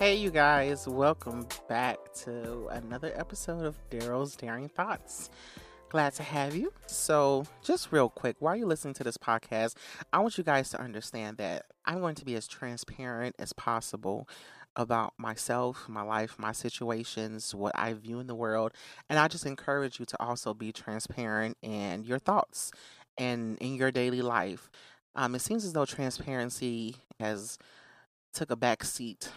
Hey, you guys, welcome back to another episode of Daryl's Daring Thoughts. Glad to have you. So, just real quick, while you're listening to this podcast, I want you guys to understand that I'm going to be as transparent as possible about myself, my life, my situations, what I view in the world. And I just encourage you to also be transparent in your thoughts and in your daily life. Um, it seems as though transparency has took a back seat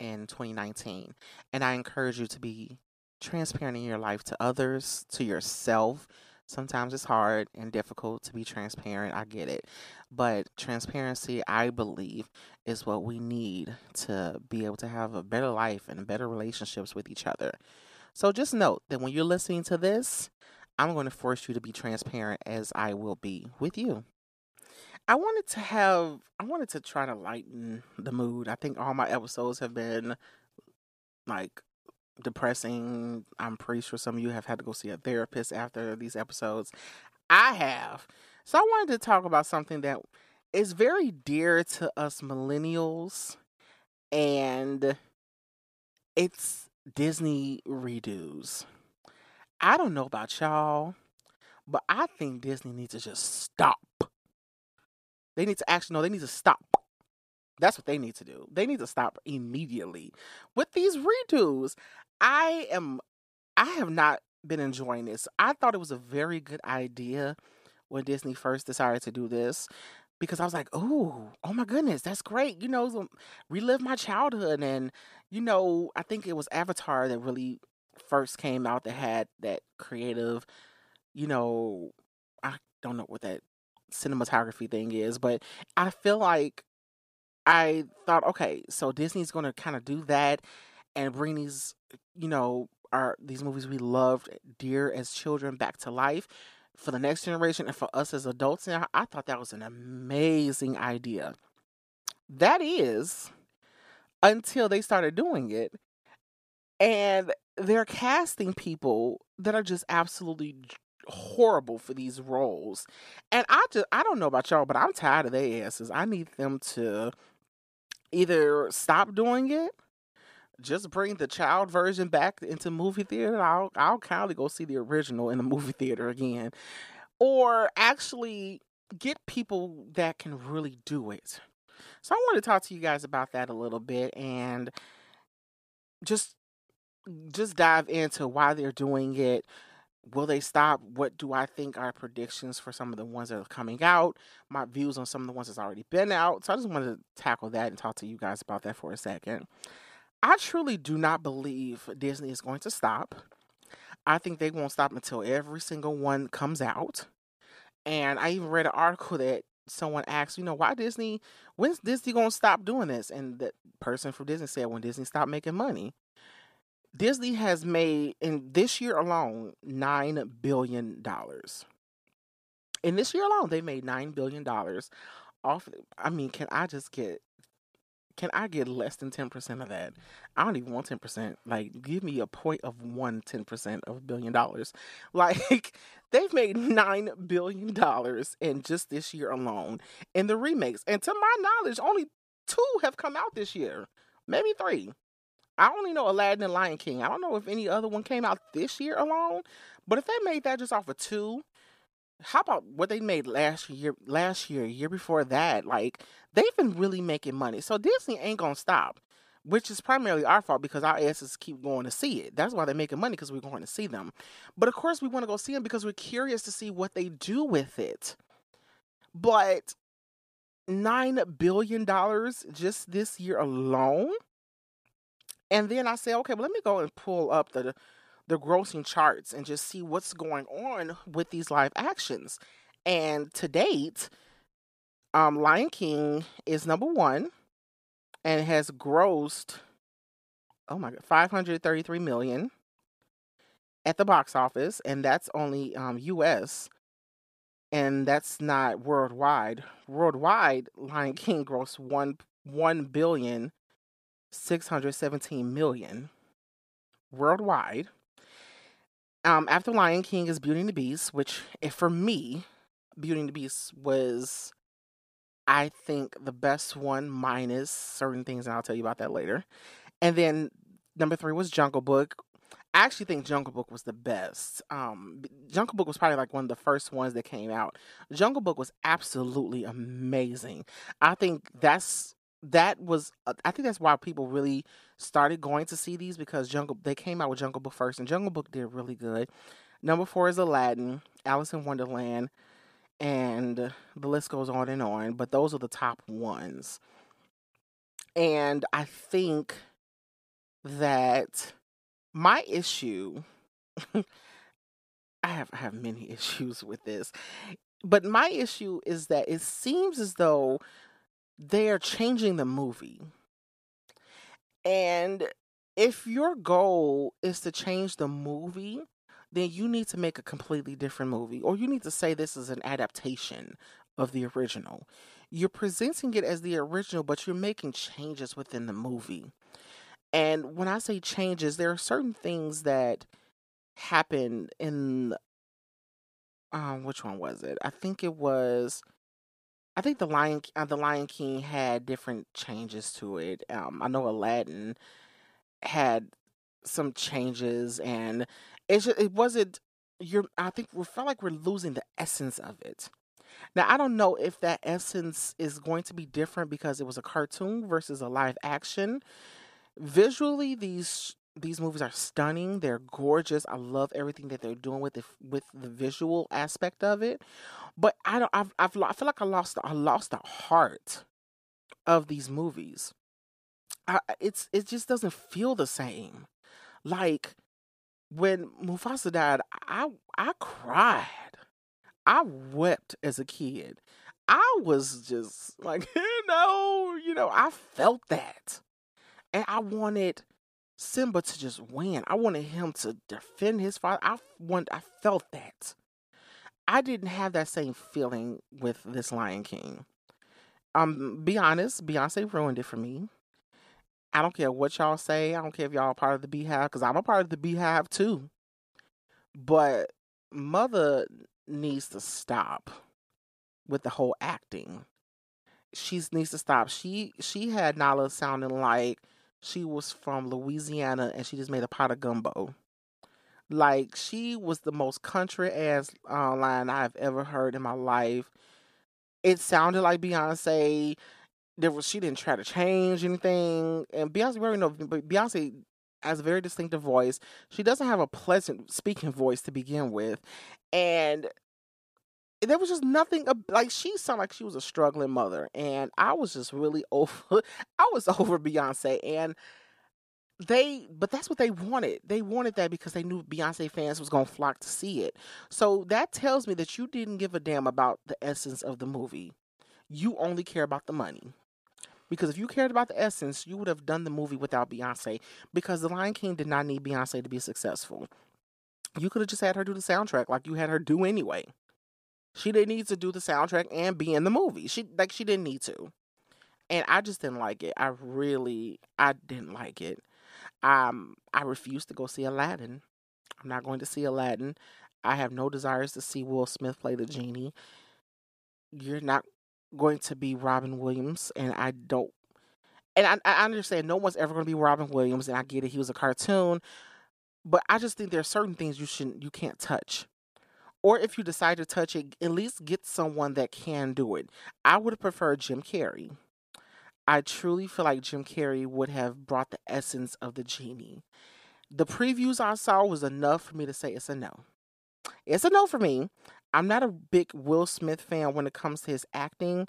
in 2019. And I encourage you to be transparent in your life to others, to yourself. Sometimes it's hard and difficult to be transparent. I get it. But transparency, I believe, is what we need to be able to have a better life and better relationships with each other. So just note that when you're listening to this, I'm going to force you to be transparent as I will be with you. I wanted to have, I wanted to try to lighten the mood. I think all my episodes have been like depressing. I'm pretty sure some of you have had to go see a therapist after these episodes. I have. So I wanted to talk about something that is very dear to us millennials and it's Disney redos. I don't know about y'all, but I think Disney needs to just stop. They need to actually no, they need to stop. That's what they need to do. They need to stop immediately with these redos. I am I have not been enjoying this. I thought it was a very good idea when Disney first decided to do this because I was like, "Oh, oh my goodness, that's great." You know, relive my childhood and you know, I think it was Avatar that really first came out that had that creative, you know, I don't know what that cinematography thing is, but I feel like I thought, okay, so Disney's going to kind of do that and bring these, you know, our these movies we loved dear as children back to life for the next generation and for us as adults. And I thought that was an amazing idea. That is until they started doing it. And they're casting people that are just absolutely horrible for these roles. And I just I don't know about y'all, but I'm tired of their asses. I need them to either stop doing it, just bring the child version back into movie theater. I'll I'll kindly go see the original in the movie theater again. Or actually get people that can really do it. So I want to talk to you guys about that a little bit and just just dive into why they're doing it, will they stop? What do I think are predictions for some of the ones that are coming out? My views on some of the ones that's already been out. So I just wanted to tackle that and talk to you guys about that for a second. I truly do not believe Disney is going to stop. I think they won't stop until every single one comes out. And I even read an article that someone asked, you know, why Disney, when's Disney going to stop doing this? And the person from Disney said, when Disney stopped making money. Disney has made in this year alone nine billion dollars. In this year alone, they made nine billion dollars off. I mean, can I just get? Can I get less than ten percent of that? I don't even want ten percent. Like, give me a point of one ten percent of a billion dollars. Like, they've made nine billion dollars in just this year alone in the remakes. And to my knowledge, only two have come out this year, maybe three. I only know Aladdin and Lion King. I don't know if any other one came out this year alone. But if they made that just off of two, how about what they made last year, last year, year before that? Like they've been really making money. So Disney ain't gonna stop, which is primarily our fault because our asses keep going to see it. That's why they're making money because we're going to see them. But of course, we want to go see them because we're curious to see what they do with it. But nine billion dollars just this year alone and then I say, okay, well, let me go and pull up the the grossing charts and just see what's going on with these live actions. And to date, um, Lion King is number one and has grossed, oh my god, 533 million at the box office, and that's only um, US, and that's not worldwide. Worldwide, Lion King grossed one one billion 617 million worldwide. Um, after Lion King is Beauty and the Beast, which if for me, Beauty and the Beast was I think the best one minus certain things, and I'll tell you about that later. And then number three was Jungle Book. I actually think Jungle Book was the best. Um, Jungle Book was probably like one of the first ones that came out. Jungle Book was absolutely amazing. I think that's that was uh, I think that's why people really started going to see these because Jungle they came out with Jungle Book first and Jungle Book did really good. Number four is Aladdin, Alice in Wonderland, and the list goes on and on. But those are the top ones. And I think that my issue I have I have many issues with this. But my issue is that it seems as though they're changing the movie. And if your goal is to change the movie, then you need to make a completely different movie, or you need to say this is an adaptation of the original. You're presenting it as the original, but you're making changes within the movie. And when I say changes, there are certain things that happen in um which one was it? I think it was I think the Lion uh, the Lion King had different changes to it. Um I know Aladdin had some changes and it just, it wasn't you're I think we felt like we're losing the essence of it. Now I don't know if that essence is going to be different because it was a cartoon versus a live action visually these these movies are stunning. They're gorgeous. I love everything that they're doing with the with the visual aspect of it. But I don't. I've, I've I feel like I lost I lost the heart of these movies. I, it's it just doesn't feel the same. Like when Mufasa died, I I cried. I wept as a kid. I was just like, you know, you know, I felt that. And I wanted Simba to just win. I wanted him to defend his father. I want I felt that. I didn't have that same feeling with this Lion King. Um, be honest, Beyonce ruined it for me. I don't care what y'all say. I don't care if y'all are part of the BeyHive, because I'm a part of the BeyHive too. But mother needs to stop with the whole acting. She needs to stop. She she had Nala sounding like she was from Louisiana and she just made a pot of gumbo. Like she was the most country ass uh, line I've ever heard in my life. It sounded like Beyonce. There was she didn't try to change anything, and Beyonce we already know. But Beyonce has a very distinctive voice. She doesn't have a pleasant speaking voice to begin with, and there was just nothing like she sounded like she was a struggling mother and i was just really over i was over beyonce and they but that's what they wanted. They wanted that because they knew beyonce fans was to flock to see it. So that tells me that you didn't give a damn about the essence of the movie. You only care about the money. Because if you cared about the essence you would have done the movie without beyonce because the lion king did not need beyonce to be successful. You could have just had her do the soundtrack like you had her do anyway she didn't need to do the soundtrack and be in the movie. She like she didn't need to. And I just didn't like it. I really I didn't like it. Um I refused to go see Aladdin. I'm not going to see Aladdin. I have no desires to see Will Smith play the genie. You're not going to be Robin Williams and I don't and I, I understand no one's ever going to be Robin Williams and I get it he was a cartoon but I just think there are certain things you shouldn't you can't touch or if you decide to touch it, at least get someone that can do it. I would preferred Jim Carrey. I truly feel like Jim Carrey would have brought the essence of the genie. The previews I saw was enough for me to say it's a no. It's a no for me. I'm not a big Will Smith fan when it comes to his acting.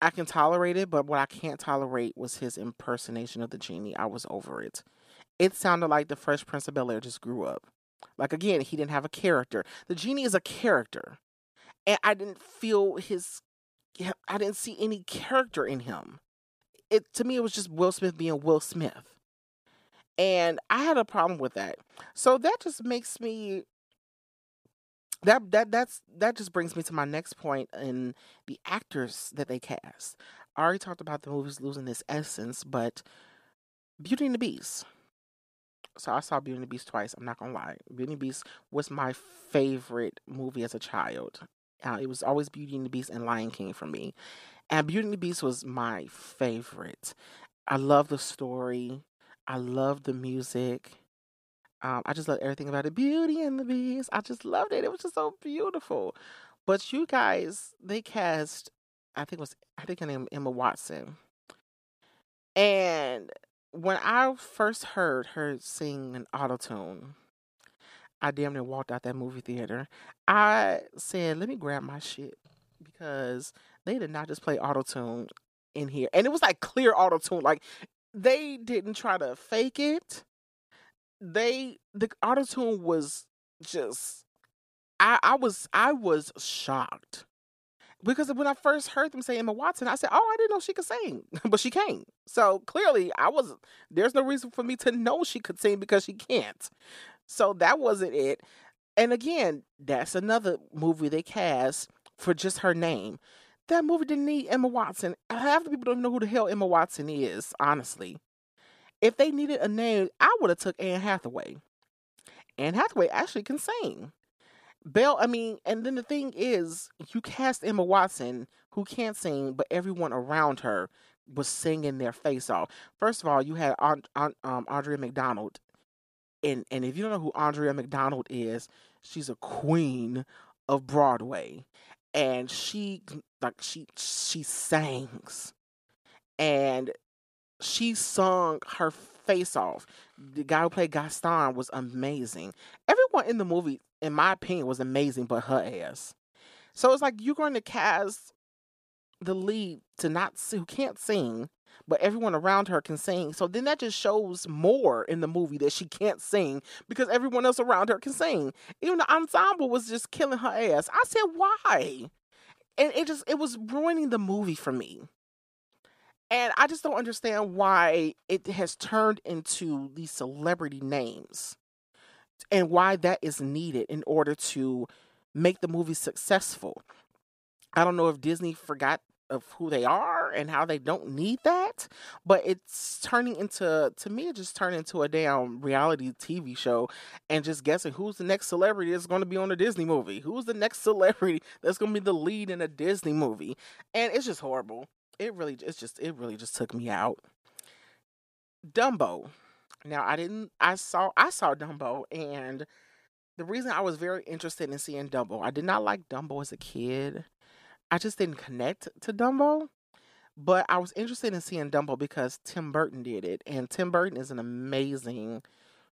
I can tolerate it, but what I can't tolerate was his impersonation of the genie. I was over it. It sounded like the Fresh Prince of Bel Air just grew up. Like again, he didn't have a character. The genie is a character. And I didn't feel his I didn't see any character in him. It to me it was just Will Smith being Will Smith. And I had a problem with that. So that just makes me that that that's that just brings me to my next point in the actors that they cast. I already talked about the movies losing this essence, but Beauty and the Beast so I saw Beauty and the Beast twice. I'm not gonna lie. Beauty and the Beast was my favorite movie as a child. Uh, it was always Beauty and the Beast and Lion King for me. And Beauty and the Beast was my favorite. I love the story. I love the music. Um, I just love everything about it. Beauty and the Beast. I just loved it. It was just so beautiful. But you guys, they cast, I think it was, I think her name Emma Watson. And when I first heard her sing an auto tune, I damn near walked out that movie theater. I said, let me grab my shit because they did not just play auto tune in here. And it was like clear auto tune. Like they didn't try to fake it. They the auto tune was just I I was I was shocked. Because when I first heard them say Emma Watson, I said, "Oh, I didn't know she could sing," but she can't. So clearly, I was. There's no reason for me to know she could sing because she can't. So that wasn't it. And again, that's another movie they cast for just her name. That movie didn't need Emma Watson. Half the people don't know who the hell Emma Watson is, honestly. If they needed a name, I would have took Anne Hathaway. Anne Hathaway actually can sing. Belle, I mean, and then the thing is, you cast Emma Watson, who can't sing, but everyone around her was singing their face off. First of all, you had Aunt, Aunt, um, Audra McDonald, and and if you don't know who Audra McDonald is, she's a queen of Broadway, and she like she she sings, and she sung her face off. The guy who played Gaston was amazing. Everyone in the movie, in my opinion, was amazing, but her ass. So it's like you're going to cast the lead to not who can't sing, but everyone around her can sing. So then that just shows more in the movie that she can't sing because everyone else around her can sing. Even the ensemble was just killing her ass. I said, why? And it just it was ruining the movie for me. And I just don't understand why it has turned into these celebrity names and why that is needed in order to make the movie successful. I don't know if Disney forgot of who they are and how they don't need that, but it's turning into to me it just turned into a damn reality TV show and just guessing who's the next celebrity that's going to be on a Disney movie. Who's the next celebrity that's going to be the lead in a Disney movie? And it's just horrible it really it's just it really just took me out. Dumbo. Now I didn't I saw I saw Dumbo and the reason I was very interested in seeing Dumbo, I did not like Dumbo as a kid. I just didn't connect to Dumbo. But I was interested in seeing Dumbo because Tim Burton did it. And Tim Burton is an amazing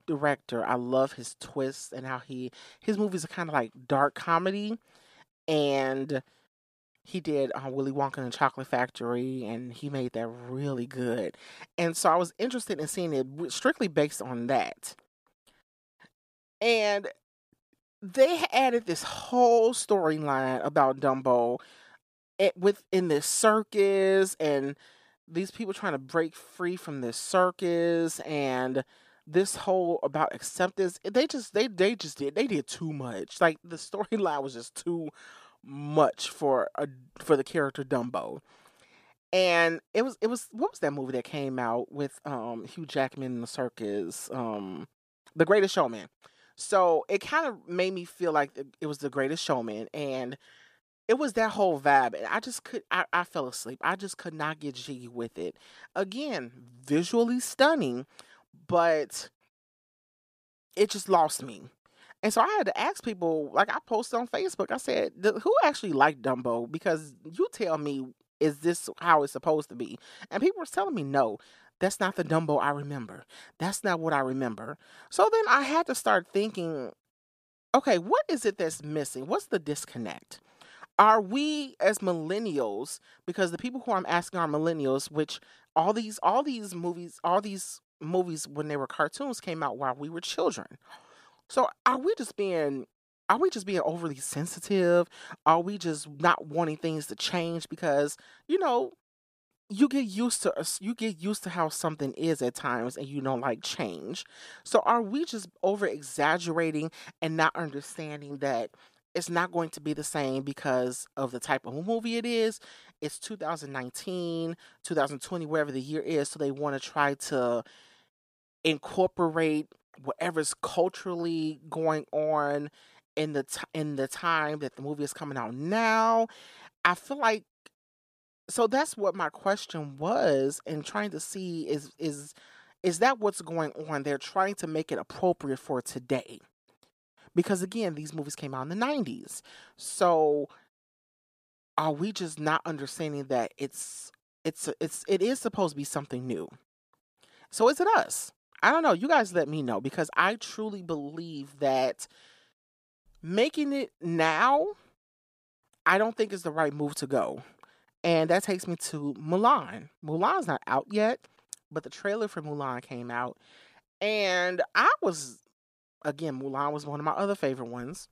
director. I love his twists and how he his movies are kind of like dark comedy and he did uh, Willy Wonka and the Chocolate Factory, and he made that really good. And so I was interested in seeing it strictly based on that. And they added this whole storyline about Dumbo it, within this circus, and these people trying to break free from this circus, and this whole about acceptance. They just they they just did they did too much. Like the storyline was just too much for a for the character Dumbo. And it was it was what was that movie that came out with um Hugh Jackman in the circus? Um The Greatest Showman. So it kind of made me feel like it was the greatest showman and it was that whole vibe and i just could I, I fell asleep i just could not get jiggy with it again visually stunning but it just lost me and so I had to ask people, like I posted on Facebook, I said, who actually liked Dumbo? Because you tell me, is this how it's supposed to be? And people were telling me, no, that's not the Dumbo I remember. That's not what I remember. So then I had to start thinking, okay, what is it that's missing? What's the disconnect? Are we as millennials, because the people who I'm asking are millennials, which all these all these movies, all these movies when they were cartoons came out while we were children. So are we just being are we just being overly sensitive? Are we just not wanting things to change because, you know, you get used to you get used to how something is at times and you don't like change. So are we just over exaggerating and not understanding that it's not going to be the same because of the type of movie it is. It's 2019, 2020, wherever the year is. So they want to try to incorporate whatever's culturally going on in the t- in the time that the movie is coming out now. I feel like so that's what my question was and trying to see is is is that what's going on? They're trying to make it appropriate for today. Because again, these movies came out in the 90s. So are we just not understanding that it's it's it's it is supposed to be something new? So is it us? I don't know. You guys let me know because I truly believe that making it now I don't think is the right move to go. And that takes me to Mulan. Mulan's not out yet, but the trailer for Mulan came out. And I was, again, Mulan was one of my other favorite ones.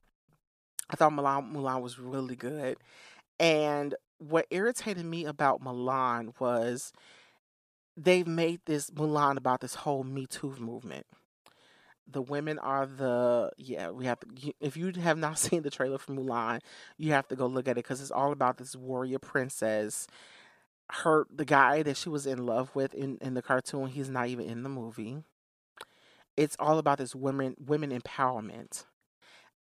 I thought Mulan, Mulan was really good. And what irritated me about Mulan was they've made this Mulan about this whole Me Too movement. The women are the yeah we have to if you have not seen the trailer for mulan you have to go look at it because it's all about this warrior princess. Her the guy that she was in love with in in the cartoon he's not even in the movie. It's all about this women women empowerment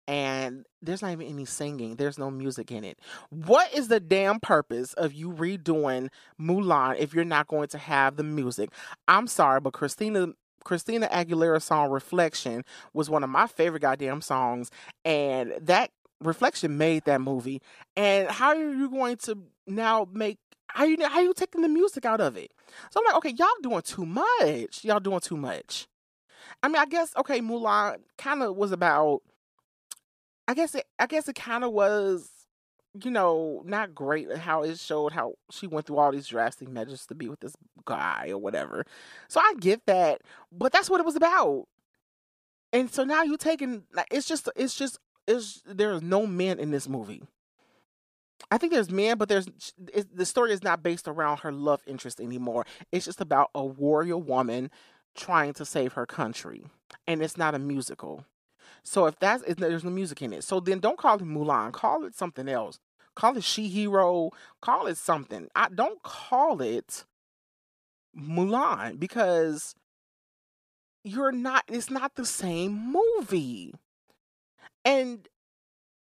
and there's not even any singing there's no music in it what is the damn purpose of you redoing mulan if you're not going to have the music i'm sorry but christina Christina Aguilera song Reflection was one of my favorite goddamn songs. And that Reflection made that movie. And how are you going to now make how you how you taking the music out of it? So I'm like, okay, y'all doing too much. Y'all doing too much. I mean, I guess okay, Mulan kind of was about. I guess it. I guess it kind of was you know, not great uh, how it showed how she went through all these drastic measures to be with this guy or whatever. So I get that, but that's what it was about. And so now you're taking it's just it's just it's there's no men in this movie. I think there's men, but there's the story is not based around her love interest anymore. It's just about a warrior woman trying to save her country, and it's not a musical. So if that's if there's no music in it, so then don't call it Mulan. Call it something else. Call it She Hero. Call it something. I don't call it Mulan because you're not. It's not the same movie. And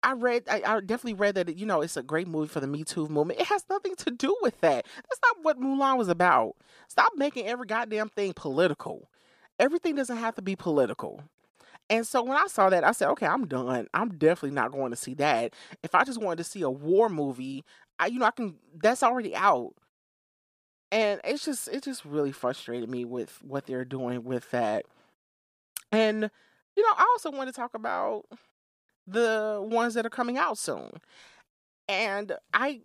I read, I, I, definitely read that, you know, it's a great movie for the Me Too movement. It has nothing to do with that. That's not what Mulan was about. Stop making every goddamn thing political. Everything doesn't have to be political. And so when I saw that, I said, okay, I'm done. I'm definitely not going to see that. If I just wanted to see a war movie, I, you know, I can, that's already out. And it's just, it just really frustrated me with what they're doing with that. And, you know, I also want to talk about the ones that are coming out soon. And I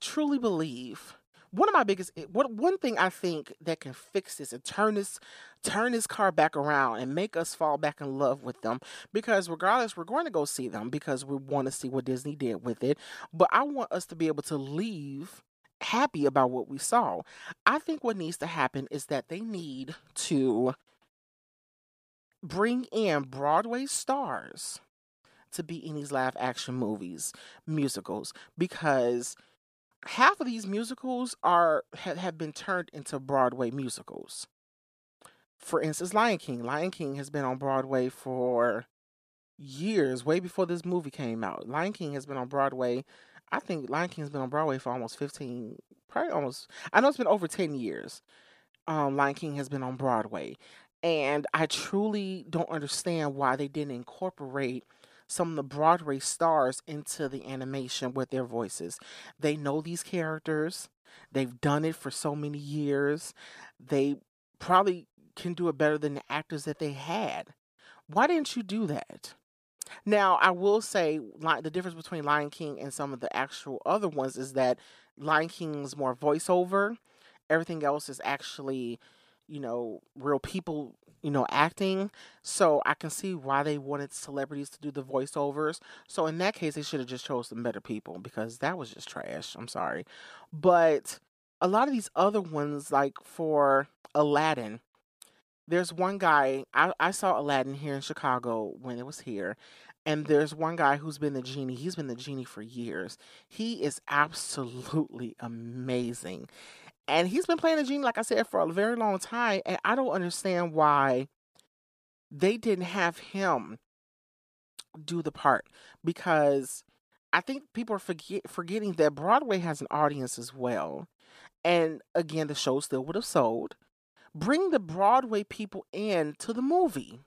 truly believe one of my biggest eh, what one thing I think that can fix this and turn this turn this car back around and make us fall back in love with them because regardless we're going to go see them because we want to see what Disney did with it but I want us to be able to leave happy about what we saw. I think what needs to happen is that they need to bring in Broadway stars to be in these live action movies, musicals because half of these musicals are have, have been turned into Broadway musicals. For instance, Lion King. Lion King has been on Broadway for years, way before this movie came out. Lion King has been on Broadway. I think Lion King has been on Broadway for almost 15, probably almost, I know it's been over 10 years. Um, Lion King has been on Broadway. And I truly don't understand why they didn't incorporate some of the Broadway stars into the animation with their voices. They know these characters, they've done it for so many years. They probably can do it better than the actors that they had. Why didn't you do that? Now, I will say like the difference between Lion King and some of the actual other ones is that Lion King's more voiceover. Everything else is actually, you know, real people you know, acting. So I can see why they wanted celebrities to do the voiceovers. So in that case, they should have just chose some better people because that was just trash. I'm sorry. But a lot of these other ones, like for Aladdin, there's one guy, I, I saw Aladdin here in Chicago when it was here. And there's one guy who's been the genie. He's been the genie for years. He is absolutely amazing. And he's been playing the genie, like I said, for a very long time. And I don't understand why they didn't have him do the part because I think people are forget, forgetting that Broadway has an audience as well. and again, the show still would have sold. Bring the Broadway people in to the movie.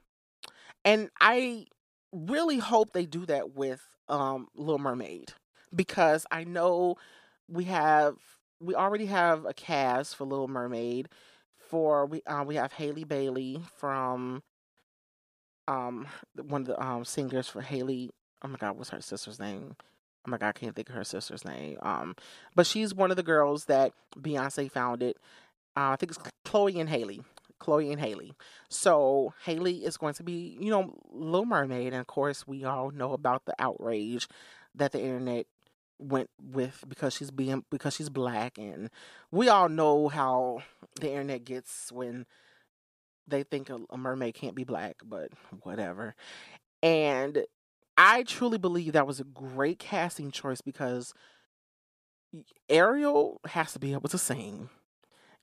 And I really hope they do that with um, Little Mermaid because I know we have we already have a cast for Little Mermaid. For we uh, we have Halle Bailey from um one of the um singers for Halle. Oh my God, what's her sister's name? Oh my God, I can't think of her sister's name. Um, but she's one of the girls that Beyonce founded. Uh, I think it's Chloe and Halle. Chloe and Halle. So Halle is going to be, you know, Little Mermaid, and of course we all know about the outrage that the internet went with because she's being because she's black, and we all know how the internet gets when they think a, a mermaid can't be black, but whatever. And I truly believe that was a great casting choice because Ariel has to be able to sing.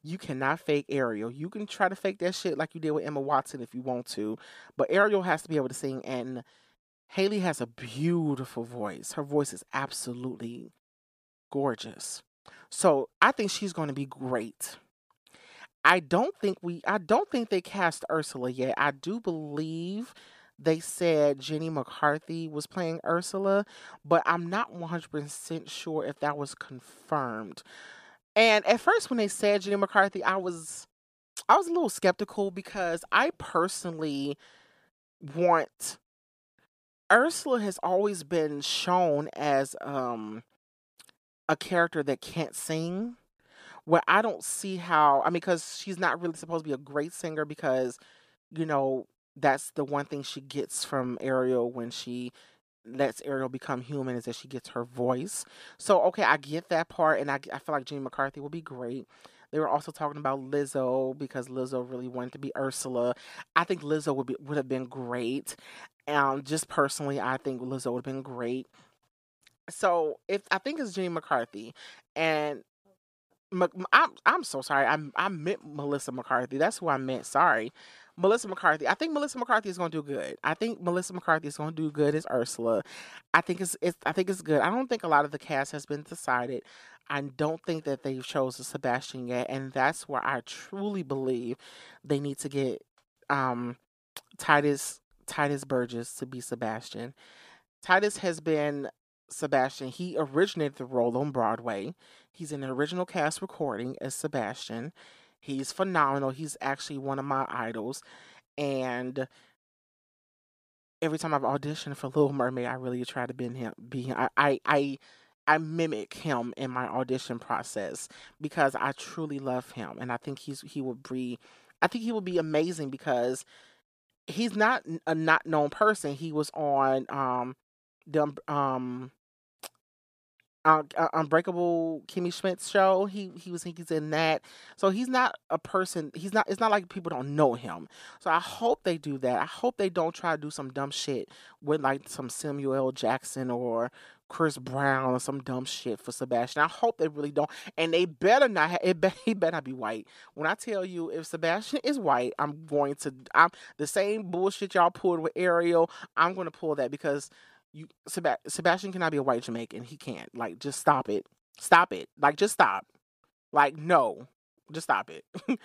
You cannot fake Ariel. You can try to fake that shit like you did with Emma Watson if you want to, but Ariel has to be able to sing. And Halle has a beautiful voice. Her voice is absolutely gorgeous. So I think she's going to be great. I don't think we I don't think they cast Ursula yet. I do believe they said Jenny McCarthy was playing Ursula, but I'm not 100% sure if that was confirmed. And at first when they said Jenny McCarthy, I was I was a little skeptical because I personally want Ursula has always been shown as um a character that can't sing. Where I don't see how I mean because she's not really supposed to be a great singer because you know that's the one thing she gets from Ariel when she lets Ariel become human is that she gets her voice. So okay, I get that part, and I I feel like Jenny McCarthy will be great. They were also talking about Lizzo because Lizzo really wanted to be Ursula. I think Lizzo would be would have been great. Um, just personally, I think Lizzo would have been great. So if I think it's Jenny McCarthy, and I'm I'm so sorry. I I meant Melissa McCarthy. That's who I meant. Sorry. Melissa McCarthy. I think Melissa McCarthy is going to do good. I think Melissa McCarthy is going to do good as Ursula. I think it's, it's I think it's good. I don't think a lot of the cast has been decided. I don't think that they've chosen Sebastian yet, and that's where I truly believe they need to get um, Tituss Tituss Burgess to be Sebastian. Tituss has been Sebastian. He originated the role on Broadway. He's in the original cast recording as Sebastian. He's phenomenal. He's actually one of my idols. And every time I've auditioned for Little Mermaid, I really try to be him. Be. I, I, I, I mimic him in my audition process because I truly love him, and I think he's he will be, I think he would be amazing because he's not a not known person. He was on um the um uh, Unbreakable Kimmy Schmidt show. He he was he's in that. So he's not a person. He's not. It's not like people don't know him. So I hope they do that. I hope they don't try to do some dumb shit with like some Samuel. Jackson or Chris Brown or some dumb shit for Sebastian. I hope they really don't. And they better not. Have, it be, he better not be white. When I tell you, if Sebastian is white, I'm going to. I'm the same bullshit y'all pulled with Ariel. I'm going to pull that because you Seb- Sebastian cannot be a white Jamaican. He can't. Like, just stop it. Stop it. Like, just stop. Like, no, just stop it.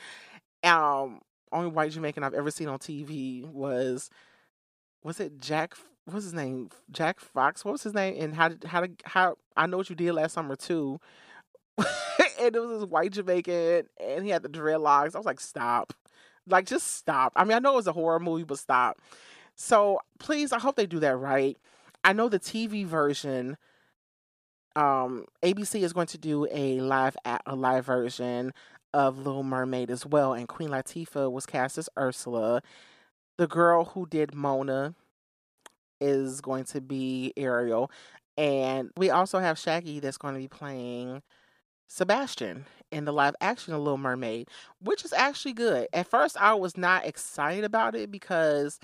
um, only white Jamaican I've ever seen on TV was was it Jack? What's his name? Jack Fox. What was his name? And how did how did how I know what you did last summer too. and it was this white Jamaican, and he had the dreadlocks. I was like, stop. Like, just stop. I mean, I know it was a horror movie, but stop. So please, I hope they do that right. I know the TV version. Um, ABC is going to do a live a live version of Little Mermaid as well, and Queen Latifah was cast as Ursula. The girl who did Moana is going to be Ariel, and we also have Shaggy that's going to be playing Sebastian in the live action of Little Mermaid, which is actually good. At first, I was not excited about it because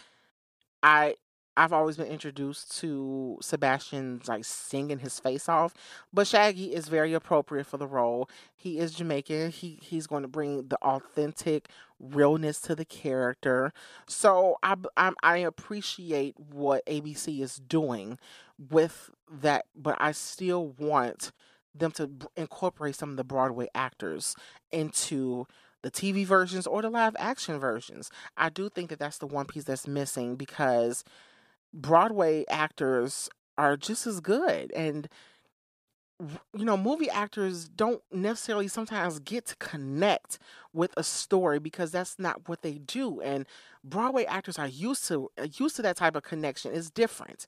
I I've always been introduced to Sebastian's like singing his face off, but Shaggy is very appropriate for the role. He is Jamaican. He he's going to bring the authentic realness to the character. So I I, I appreciate what ABC is doing with that, but I still want them to incorporate some of the Broadway actors into the TV versions or the live action versions. I do think that that's the one piece that's missing because Broadway actors are just as good and you know, movie actors don't necessarily sometimes get to connect with a story because that's not what they do. And Broadway actors are used to uh, used to that type of connection. It's different,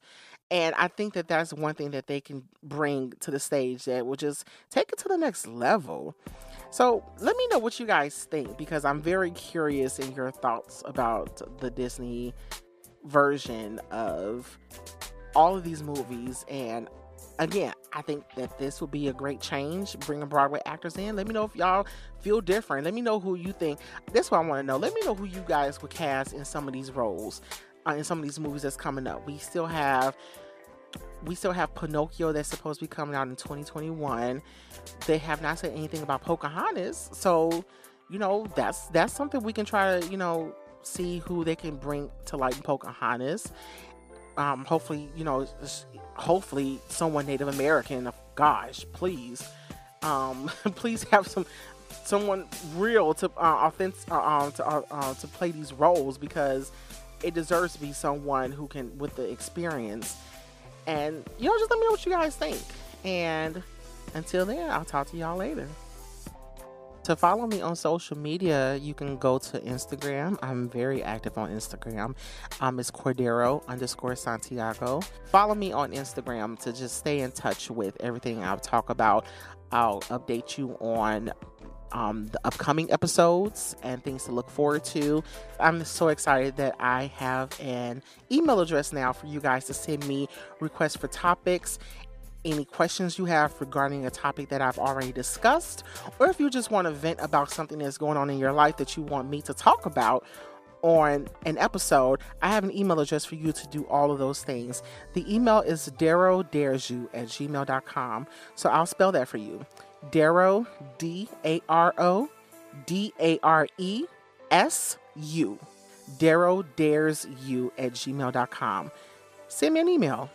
and I think that that's one thing that they can bring to the stage that will just take it to the next level. So let me know what you guys think because I'm very curious in your thoughts about the Disney version of all of these movies and again, I think that this will be a great change, bringing Broadway actors in. Let me know if y'all feel different. Let me know who you think. That's what I want to know. Let me know who you guys would cast in some of these roles, uh, in some of these movies that's coming up. We still have. We still have Pinocchio that's supposed to be coming out in 2021. They have not said anything about Pocahontas, so you know that's that's something we can try to you know see who they can bring to light Pocahontas. Um, hopefully, you know, hopefully someone Native American. Gosh, please, um, please have some someone real to uh, offense uh, um, to uh, uh, to play these roles because it deserves to be someone who can with the experience. And you know, just let me know what you guys think. And until then, I'll talk to y'all later. To follow me on social media, you can go to Instagram. I'm very active on Instagram. Um, it's Cordaro underscore Santiago. Follow me on Instagram to just stay in touch with everything I'll talk about. I'll update you on um, the upcoming episodes and things to look forward to. I'm so excited that I have an email address now for you guys to send me requests for topics any questions you have regarding a topic that I've already discussed, or if you just want to vent about something that's going on in your life that you want me to talk about on an episode, I have an email address for you to do all of those things. The email is Daro Daresu at gmail.com. So I'll spell that for you. Daro, D A R O D A R E S U. Daro Dares You at gmail.com. Send me an email